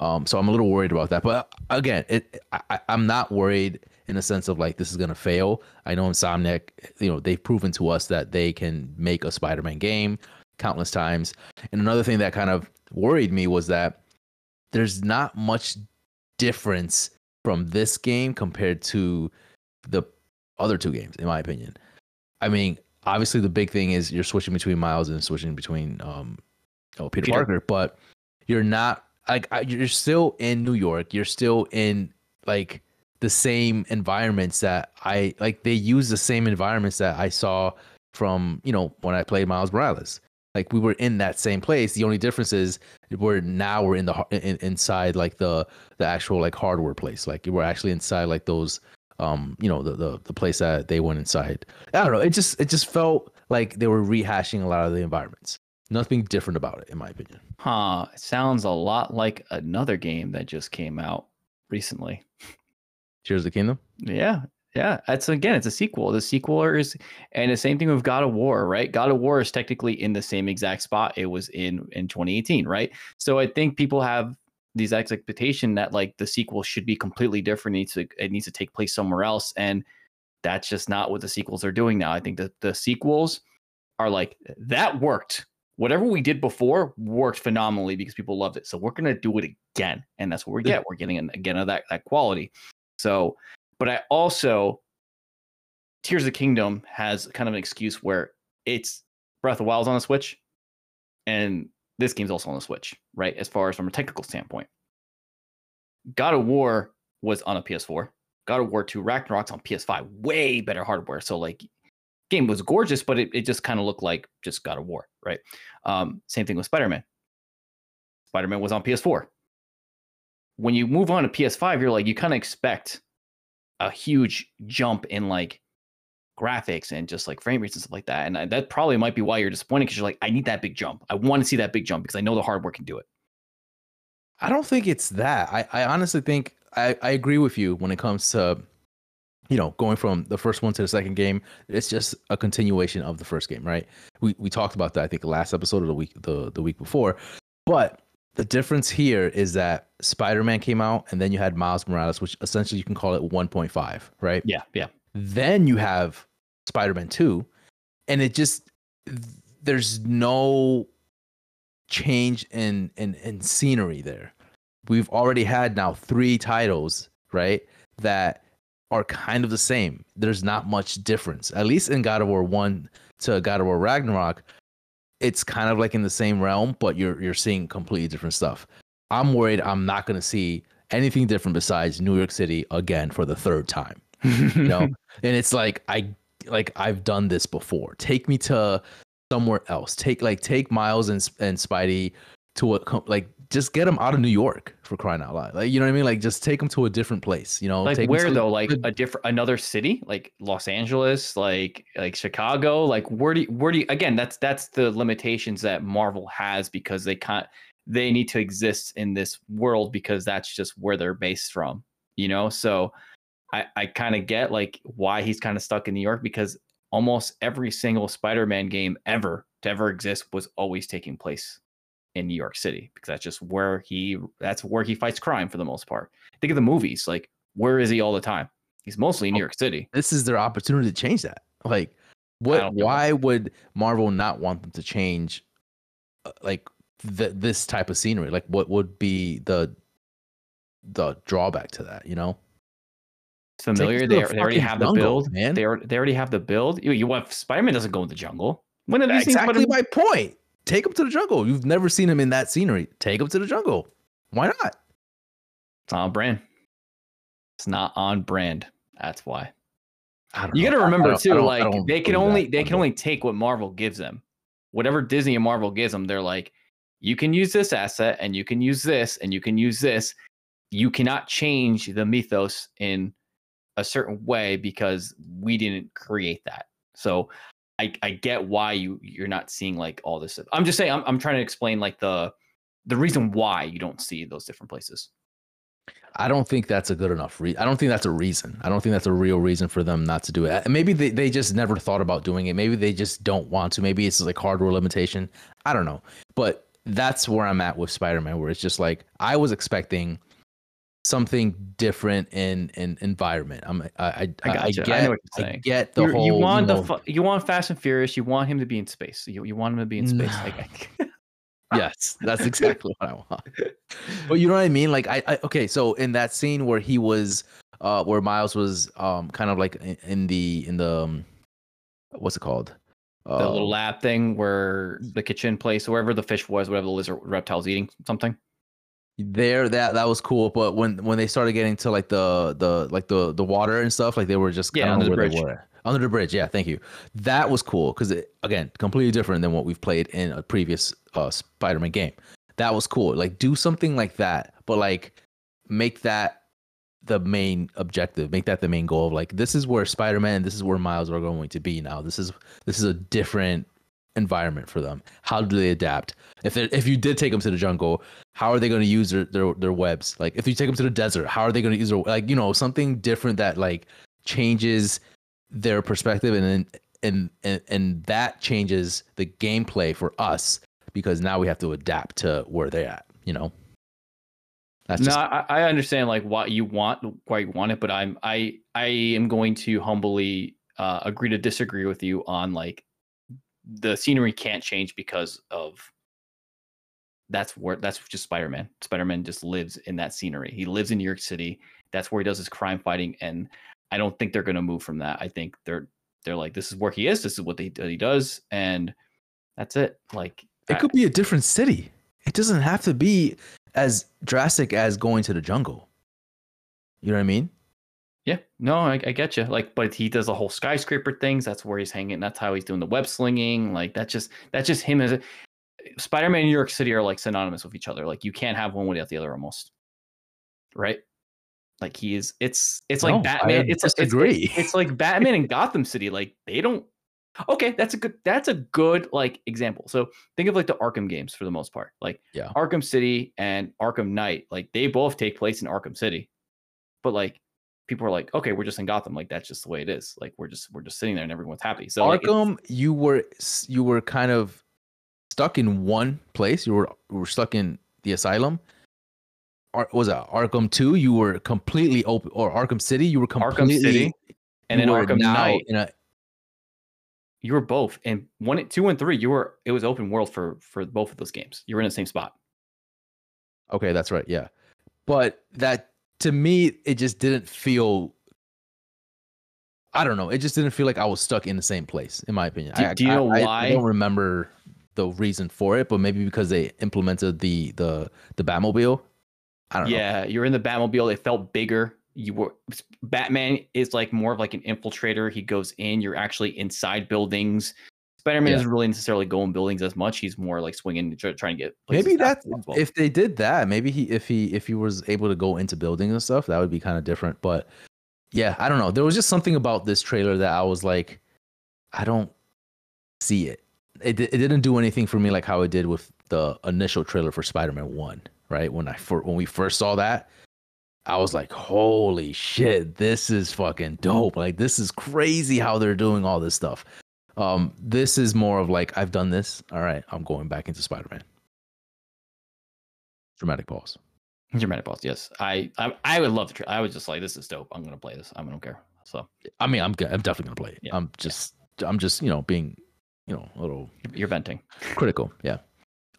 Um, so I'm a little worried about that. But again, it I, I'm not worried in the sense of like this is gonna fail. I know Insomniac, you know, they've proven to us that they can make a Spider-Man game countless times. And another thing that kind of worried me was that there's not much difference from this game compared to the other two games, in my opinion. I mean, obviously the big thing is you're switching between Miles and switching between um oh Peter, Peter. Parker, but you're not like I- you're still in New York. You're still in like the same environments that I like. They use the same environments that I saw from you know when I played Miles Morales. Like we were in that same place. The only difference is we're now we're in the in, inside like the the actual like hardware place. Like we're actually inside like those um you know the the, the place that they went inside. I don't know. It just it just felt like they were rehashing a lot of the environments. Nothing different about it, in my opinion. Huh. It sounds a lot like another game that just came out recently. Tears of the Kingdom. Yeah. Yeah. It's again, it's a sequel. The sequel is and the same thing with God of War, right? God of War is technically in the same exact spot it was in in 2018, right? So I think people have these expectation that like the sequel should be completely different. It needs to it needs to take place somewhere else. And that's just not what the sequels are doing now. I think that the sequels are like that worked. Whatever we did before worked phenomenally because people loved it. So we're gonna do it again, and that's what we get. We're getting an, again of that that quality. So, but I also Tears of the Kingdom has kind of an excuse where it's Breath of Wild's on the Switch, and this game's also on the Switch, right? As far as from a technical standpoint, God of War was on a PS4. God of War 2 Ragnarok's on PS5, way better hardware. So like game was gorgeous, but it, it just kind of looked like just God of War, right? Um, same thing with Spider-Man. Spider-Man was on PS4. when you move on to PS5, you're like you kind of expect a huge jump in like graphics and just like frame rates and stuff like that. And that probably might be why you're disappointed because you're like, I need that big jump. I want to see that big jump because I know the hardware can do it. I don't think it's that. I, I honestly think I, I agree with you when it comes to you know going from the first one to the second game. It's just a continuation of the first game, right? We we talked about that I think last episode of the week the the week before. But the difference here is that Spider-Man came out and then you had Miles Morales, which essentially you can call it 1.5, right? Yeah, yeah. Then you have Spider-Man 2 and it just there's no change in in in scenery there. We've already had now 3 titles, right? That are kind of the same. There's not much difference. At least in God of War 1 to God of War Ragnarok, it's kind of like in the same realm, but you're you're seeing completely different stuff. I'm worried I'm not going to see anything different besides New York City again for the third time. you know, [laughs] and it's like I like I've done this before. Take me to somewhere else. Take like take Miles and and Spidey to a like just get them out of New York for crying out loud. Like you know what I mean? Like just take them to a different place. You know, like where though? Like a different another city, like Los Angeles, like like Chicago. Like where do you, where do you, again? That's that's the limitations that Marvel has because they can't they need to exist in this world because that's just where they're based from. You know, so I I kind of get like why he's kind of stuck in New York because almost every single Spider-Man game ever to ever exist was always taking place in New York City because that's just where he that's where he fights crime for the most part. Think of the movies, like where is he all the time? He's mostly in New York City. This is their opportunity to change that. Like what why would Marvel not want them to change uh, like th- this type of scenery? Like what would be the the drawback to that, you know? Familiar. They, they already have jungle, the build. Man. They, are, they already have the build. You, you want Spider-Man doesn't go in the jungle. When have you exactly seen my point take him to the jungle. You've never seen him in that scenery. Take him to the jungle. Why not? It's not on brand. It's not on brand. That's why. You got to remember too, like they can only they can only take what Marvel gives them. Whatever Disney and Marvel gives them, they're like, you can use this asset and you can use this and you can use this. You cannot change the mythos in a certain way because we didn't create that. So I, I get why you you're not seeing like all this. Stuff. I'm just saying I'm I'm trying to explain like the the reason why you don't see those different places. I don't think that's a good enough reason. I don't think that's a reason. I don't think that's a real reason for them not to do it. Maybe they, they just never thought about doing it. Maybe they just don't want to. Maybe it's like hardware limitation. I don't know. But that's where I'm at with Spider-Man, where it's just like I was expecting something different in in environment. I'm I I, I, I get I, I, get the You're, whole you want you know, the you want Fast and Furious. You want him to be in space. You you want him to be in space. Like, [sighs] yes, that's exactly what I want. But you know what I mean? Like I, I okay. So in that scene where he was, uh, where Miles was, um, kind of like in, in the in the um, what's it called? The uh, little lab thing where the kitchen place, wherever the fish was, whatever the lizard reptile's eating something there that that was cool. But when when they started getting to like the the like the the water and stuff like they were just yeah under the bridge. under the bridge yeah thank you. That was cool because again completely different than what we've played in a previous uh spider-man game. That was cool. Like do something like that but like make that the main objective make that the main goal of like this is where spider-man this is where miles are going to be now. This is this is a different environment for them? How do they adapt? If if you did take them to the jungle, how are they going to use their, their their webs? Like if you take them to the desert, how are they going to use their like you know something different that like changes their perspective and and and and that changes the gameplay for us because now we have to adapt to where they're at. You know. That's no. I, I understand like what you want, why you want it, but I'm I I am going to humbly uh, agree to disagree with you on like the scenery can't change because of that's where that's just Spider-Man. Spider-Man just lives in that scenery. He lives in New York City. That's where he does his crime fighting, and I don't think they're going to move from that. I think they're they're like, this is where he is. This is what he, he does, and that's it. Like it I, could be a different city. It doesn't have to be as drastic as going to the jungle. You know what I mean? Yeah, no, I, I get you. Like, but he does the whole skyscraper things. That's where he's hanging. That's how he's doing the web slinging. Like, that's just that's just him as a Spider-Man and New York City are like synonymous with each other. Like, you can't have one without the other almost. right? Like he is. It's it's like No, I Batman. It's it's, it's it's like Batman and Gotham City. Like they don't. Okay, that's a good. That's a good like example. So think of like the Arkham games for the most part. Like Yeah. Arkham City and Arkham Knight. Like they both take place in Arkham City, but like people are like, okay, we're just in Gotham. Like that's just the way it is. Like we're just we're just sitting there and everyone's happy. So like, Arkham, you were you were kind of stuck in one place. You were you were stuck in the asylum. Ar- was it Arkham Two? You were completely open, or Arkham City? You were Arkham completely. City and then Arkham Knight. In a, You were both and one, two, and three. You were it was open world for for both of those games. You were in the same spot. okay, that's right. Yeah, but that to me, it just didn't feel. I don't know. It just didn't feel like I was stuck in the same place. In my opinion, Do- I, do you I- know I- I why? don't remember the reason for it, but maybe because they implemented the the the Batmobile. I don't know. Yeah, you're in the Batmobile. It felt bigger. You were Batman is like more of like an infiltrator. He goes in. You're actually inside buildings. Spider-Man Yeah. doesn't really necessarily go in buildings as much. He's more like swinging, try- trying to get. Maybe that's as if they did that. Maybe he if he if he was able to go into buildings and stuff, that would be kind of different. But yeah, I don't know. There was just something about this trailer that I was like, I don't see it. It it didn't do anything for me like how it did with the initial trailer for Spider-Man One. Right when I for, when we first saw that, I was like, holy shit, this is fucking dope. Like this is crazy how they're doing all this stuff. Um, this is more of like I've done this. All right, I'm going back into Spider-Man. Dramatic pause. Dramatic pause. Yes, I, I I would love to. Try. I was just like, this is dope. I'm gonna play this. I don't care. So I mean, I'm. I'm definitely gonna play it. Yeah, I'm just, I'm just, you know, being, you know, a little you're venting. critical. Yeah.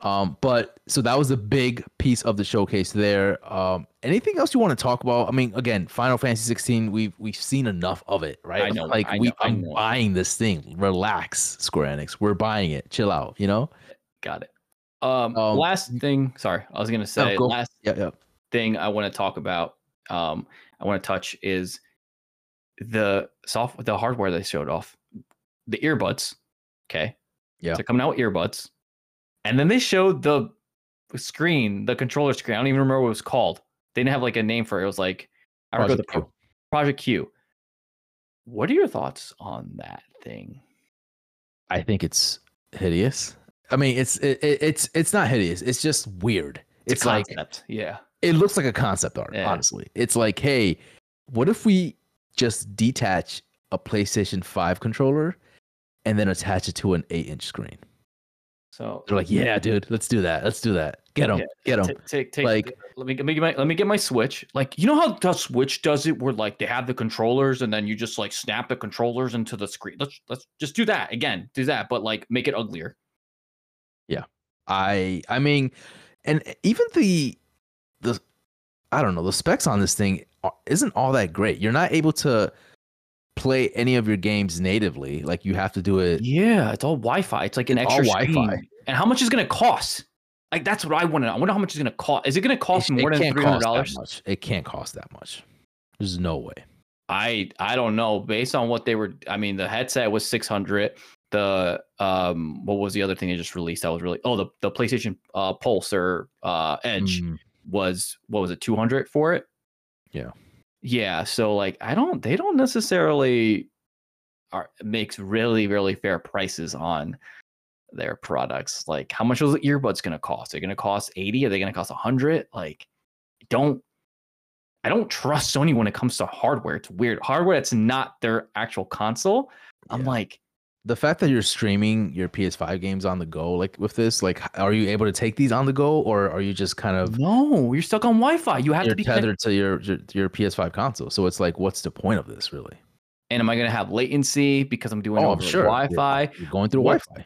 Um, but so that was a big piece of the showcase there. Um, anything else you want to talk about? I mean, again, Final Fantasy 16, we've we've seen enough of it, right? I know, Like I we, know, I'm buying this thing. Relax, Square Enix. We're buying it. Chill out. You know. Got it. Um, Um, last thing. Sorry, I was gonna say go. last Yeah, yeah. thing I want to talk about, um, I want to touch is the soft, the hardware they showed off, the earbuds. Okay. Yeah. So coming out with earbuds, and then they showed the screen, the controller screen. I don't even remember what it was called. They didn't have like a name for it. It was like I remember the Project Pro- Q. Project Q. What are your thoughts on that thing? I think it's hideous. I mean, it's it, it- it's it's not hideous. It's just weird. It's, a like concept. yeah. it looks like a concept art. Yeah. Honestly, it's like, hey, what if we just detach a PlayStation Five controller and then attach it to an eight-inch screen? So They're like, yeah, dude, let's do that. Let's do that. Get them. Yeah, Get them. Take, take, Like- let me let me get my let me get my switch. Like you know how the switch does it, where like they have the controllers and then you just like snap the controllers into the screen. Let's let's just do that again. Do that, but like make it uglier. Yeah, I I mean, and even the the I don't know the specs on this thing isn't all that great. You're not able to play any of your games natively. Like you have to do it. Yeah, it's all Wi-Fi. It's like an all extra Wi-Fi. And how much is it gonna cost? Like that's what I want to know. I wonder how much it's gonna cost. Is it gonna cost it- it more than three hundred dollars? It can't cost that much. There's no way. I I don't know. Based on what they were, I mean, the headset was six hundred. The um, what was the other thing they just released? That was really oh the the PlayStation uh Pulse or uh Edge Mm, was what was it two hundred for it? Yeah. Yeah. So like I don't they don't necessarily are makes really really fair prices on their products. Like how much the earbuds going to cost? They're going to cost eighty? Are they going to cost hundred? Like don't I don't trust Sony when it comes to hardware. It's weird. Hardware that's not their actual console. I'm like, the fact that you're streaming your PS5 games on the go, like with this, like, are you able to take these on the go, or are you just kind of no, you're stuck on Wi-Fi. You have to be connected. tethered to your, your your PS5 console? So it's like, what's the point of this, really? And am I going to have latency because I'm doing Oh, over sure. Wi-Fi? You're going through Wi-Fi.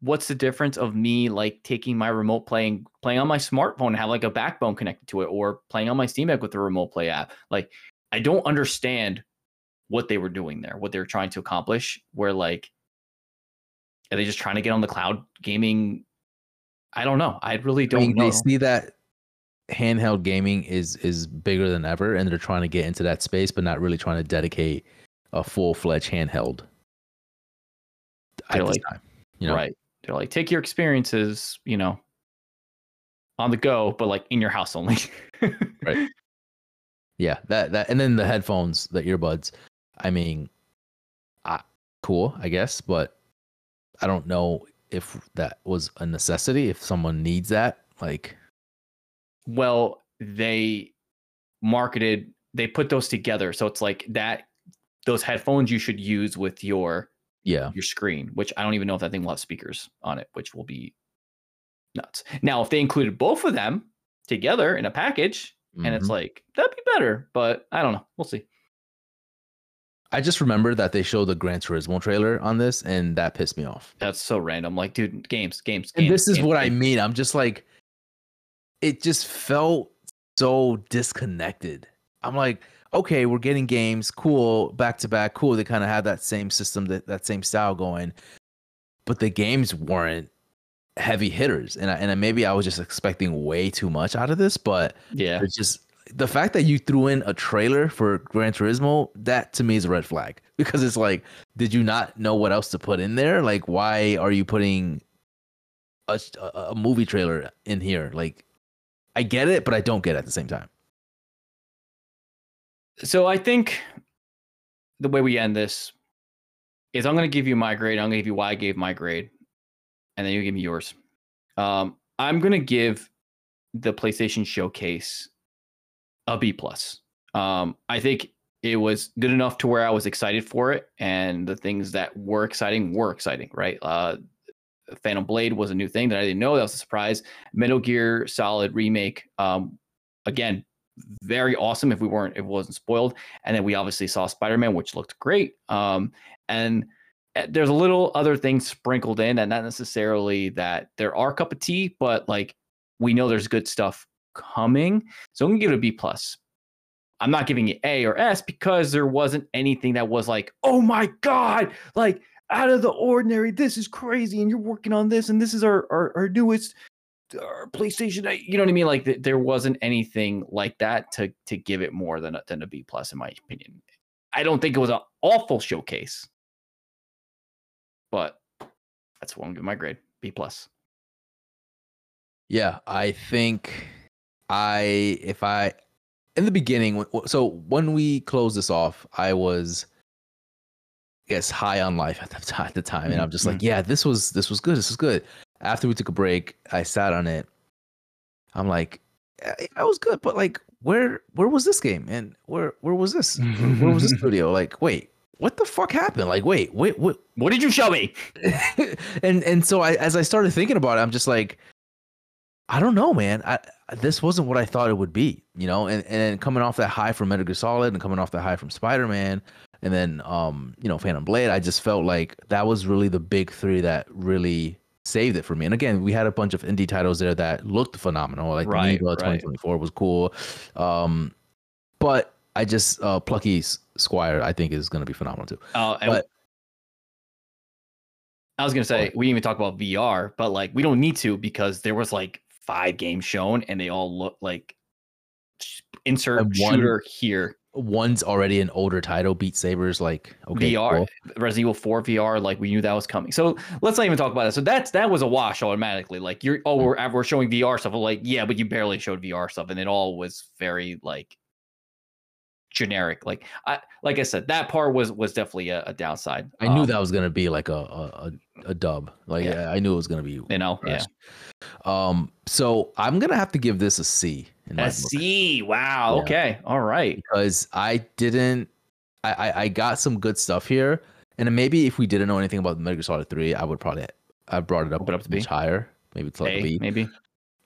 what's the difference of me like taking my remote playing playing on my smartphone and have like a backbone connected to it or playing on my steam deck with the remote play app like i don't understand what they were doing there what they were trying to accomplish where like are they just trying to get on the cloud gaming i don't know i really don't mean, know they see that handheld gaming is is bigger than ever, and they're trying to get into that space, but not really trying to dedicate a full fledged handheld They're like- time. You know, right they're like take your experiences you know on the go but like in your house only [laughs] Right. Yeah, that that and then the headphones, the earbuds. I mean, I, cool, I guess, but I don't know if that was a necessity. If someone needs that, like, Well, they marketed, they put those together. So it's like that, those headphones you should use with your yeah, your screen, which I don't even know if that thing will have speakers on it, which will be nuts. Now, if they included both of them together in a package, and it's Mhm. like that'd be better, but I don't know. We'll see. I just remember that they showed the Gran Turismo trailer on this, and that pissed me off. That's so random. Like, dude, games, games, And games, this is games, what I mean. I'm just like, it just felt so disconnected. I'm like, okay, we're getting games, cool, back to back, cool. They kind of had that same system, that, that same style going, but the games weren't heavy hitters. And I, and I- maybe I was just expecting way too much out of this, but Yeah, it's just the fact that you threw in a trailer for Gran Turismo, that to me is a red flag [laughs] because it's like, did you not know what else to put in there? Like, why are you putting a, a, movie trailer in here? Like, I get it, but I don't get it at the same time. So I think the way we end this is I'm going to give you my grade. I'm going to give you why I gave my grade, and then you give me yours. Um, I'm going to give the PlayStation Showcase a B plus. Um, I think it was good enough to where I was excited for it, and the things that were exciting were exciting. Right? Uh, Phantom Blade was a new thing that I didn't know. That was a surprise. Metal Gear Solid remake. Um, again, very awesome. If we weren't, if it wasn't spoiled, and then we obviously saw Spider Man, which looked great. Um, and uh, there's a little other things sprinkled in, and not necessarily that there are cup of tea, but like we know there's good stuff coming. So I'm gonna give it a B plus. I'm not giving it A or S because there wasn't anything that was like, oh my god, like out of the ordinary. This is crazy, and you're working on this, and this is our our, our newest our PlayStation. You know what I mean? Like th- there wasn't anything like that to to give it more than a, than a B plus, in my opinion. I don't think it was an awful showcase, but that's what I'm giving my grade B plus. Yeah, I think I if I in the beginning so when we closed this off, I was I guess high on life at the time, at the time and I'm just like, yeah, this was this was good. This was good. After we took a break, I sat on it. I'm like, "Eh, I was good, but like where where was this game? And where where was this? Where, [laughs] where was this studio? Like, wait, what the fuck happened? Like, wait, wait, what What did you show me? [laughs] and and so I as I started thinking about it, I'm just like, I don't know, man. I this wasn't what I thought it would be, you know. And and coming off that high from Metal Gear Solid, and coming off that high from Spider Man, and then um you know Phantom Blade, I just felt like that was really the big three that really saved it for me. And again, we had a bunch of indie titles there that looked phenomenal, like Right, Neva right. 2024 was cool, um, but I just uh Plucky Squire I think is going to be phenomenal too. Uh, But- I was gonna say we didn't even talk about VR, but like we don't need to because there was like five games shown and they all look like insert And one- shooter here. One's already an older title, Beat Sabers, like okay, VR, cool. Resident Evil 4 VR, like we knew that was coming. So let's not even talk about that. So that's that was a wash automatically. Like you're oh mm. we're we're showing VR stuff. Well, like yeah, but you barely showed VR stuff, and it all was very like generic. Like I like I said, that part was was definitely a, a downside. I knew Um, that was gonna be like a a, a, dub. Like Yeah. I knew it was gonna be. you know yeah. Um. So I'm gonna have to give this a C A book Wow. Yeah. Okay. All right. because I didn't. I, I I got some good stuff here, and maybe if we didn't know anything about Metal Gear Solid Three, I would probably I brought it up, Bump it up to B? higher. Maybe it's like a A, B. maybe.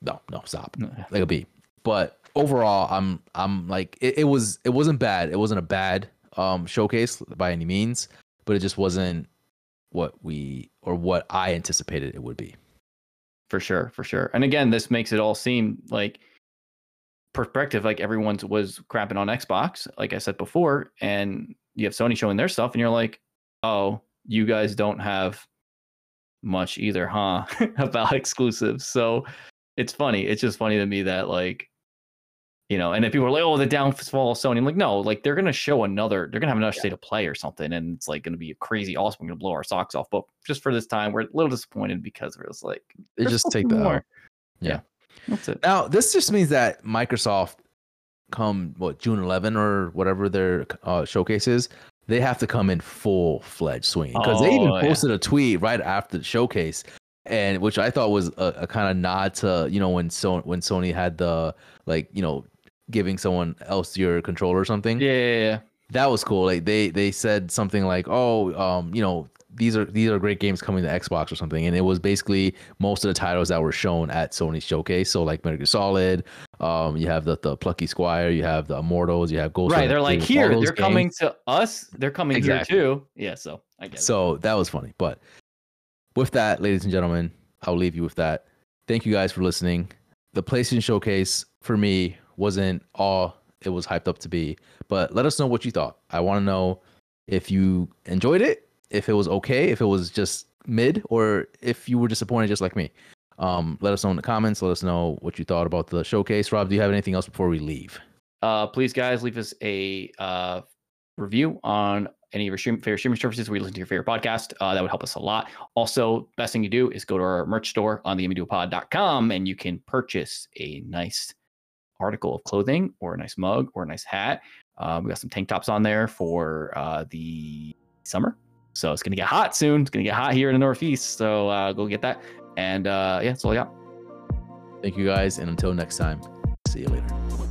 No, no, stop. No. Like a B. But overall, I'm I'm like it, it was it wasn't bad. It wasn't a bad um showcase by any means, but it just wasn't what we or what I anticipated it would be. For sure. For sure. And again, this makes it all seem like perspective. Like everyone's was crapping on Xbox, like I said before, and you have Sony showing their stuff, and you're like, oh, you guys don't have much either, huh? [laughs] about exclusives. So it's funny. It's just funny to me that like. You know, and then people are like, "Oh, the downfall of Sony." I'm like, "No, like they're gonna show another. They're gonna have another state of play or something, and it's like gonna be a crazy awesome. We're gonna blow our socks off." But just for this time, we're a little disappointed because it was like, They just take that more. out. Yeah. That's it. Now, this just means that Microsoft come what June 11 or whatever their uh, showcase is, they have to come in full fledged swing because they even Oh, yeah. posted a tweet right after the showcase, and which I thought was a, a kind of nod to you know when so when Sony had the like you know giving someone else your controller or something Yeah, yeah, yeah. that was cool. Like they they said something like, "Oh, um, you know, these are these are great games coming to Xbox or something," and it was basically most of the titles that were shown at Sony Showcase. So like Metal Gear Solid, um, you have the the Plucky Squire, you have the Immortals, you have Ghost. Right. They're like, here, they're coming to us. They're coming Exactly. here too. Yeah. So I get it. So that was funny. But with that, ladies and gentlemen, I'll leave you with that. Thank you guys for listening. The PlayStation Showcase for me wasn't all it was hyped up to be, but let us know what you thought. I want to know if you enjoyed it, if it was okay, if it was just mid, or if you were disappointed just like me. Um, let us know in the comments. Let us know what you thought about the showcase. Rob, do you have anything else before we leave? uh, please, guys, leave us a uh, review on any of your stream, favorite streaming services where you listen to your favorite podcast. Uh, that would help us a lot. Also, best thing you do is go to our merch store on the gamingduopod.com and you can purchase a nice article of clothing or a nice mug or a nice hat. Uh, we got some tank tops on there for uh, the summer. So it's going to get hot soon. It's going to get hot here in the Northeast. So uh, go get that. And uh, yeah, that's all I got. Thank you guys, and until next time, see you later.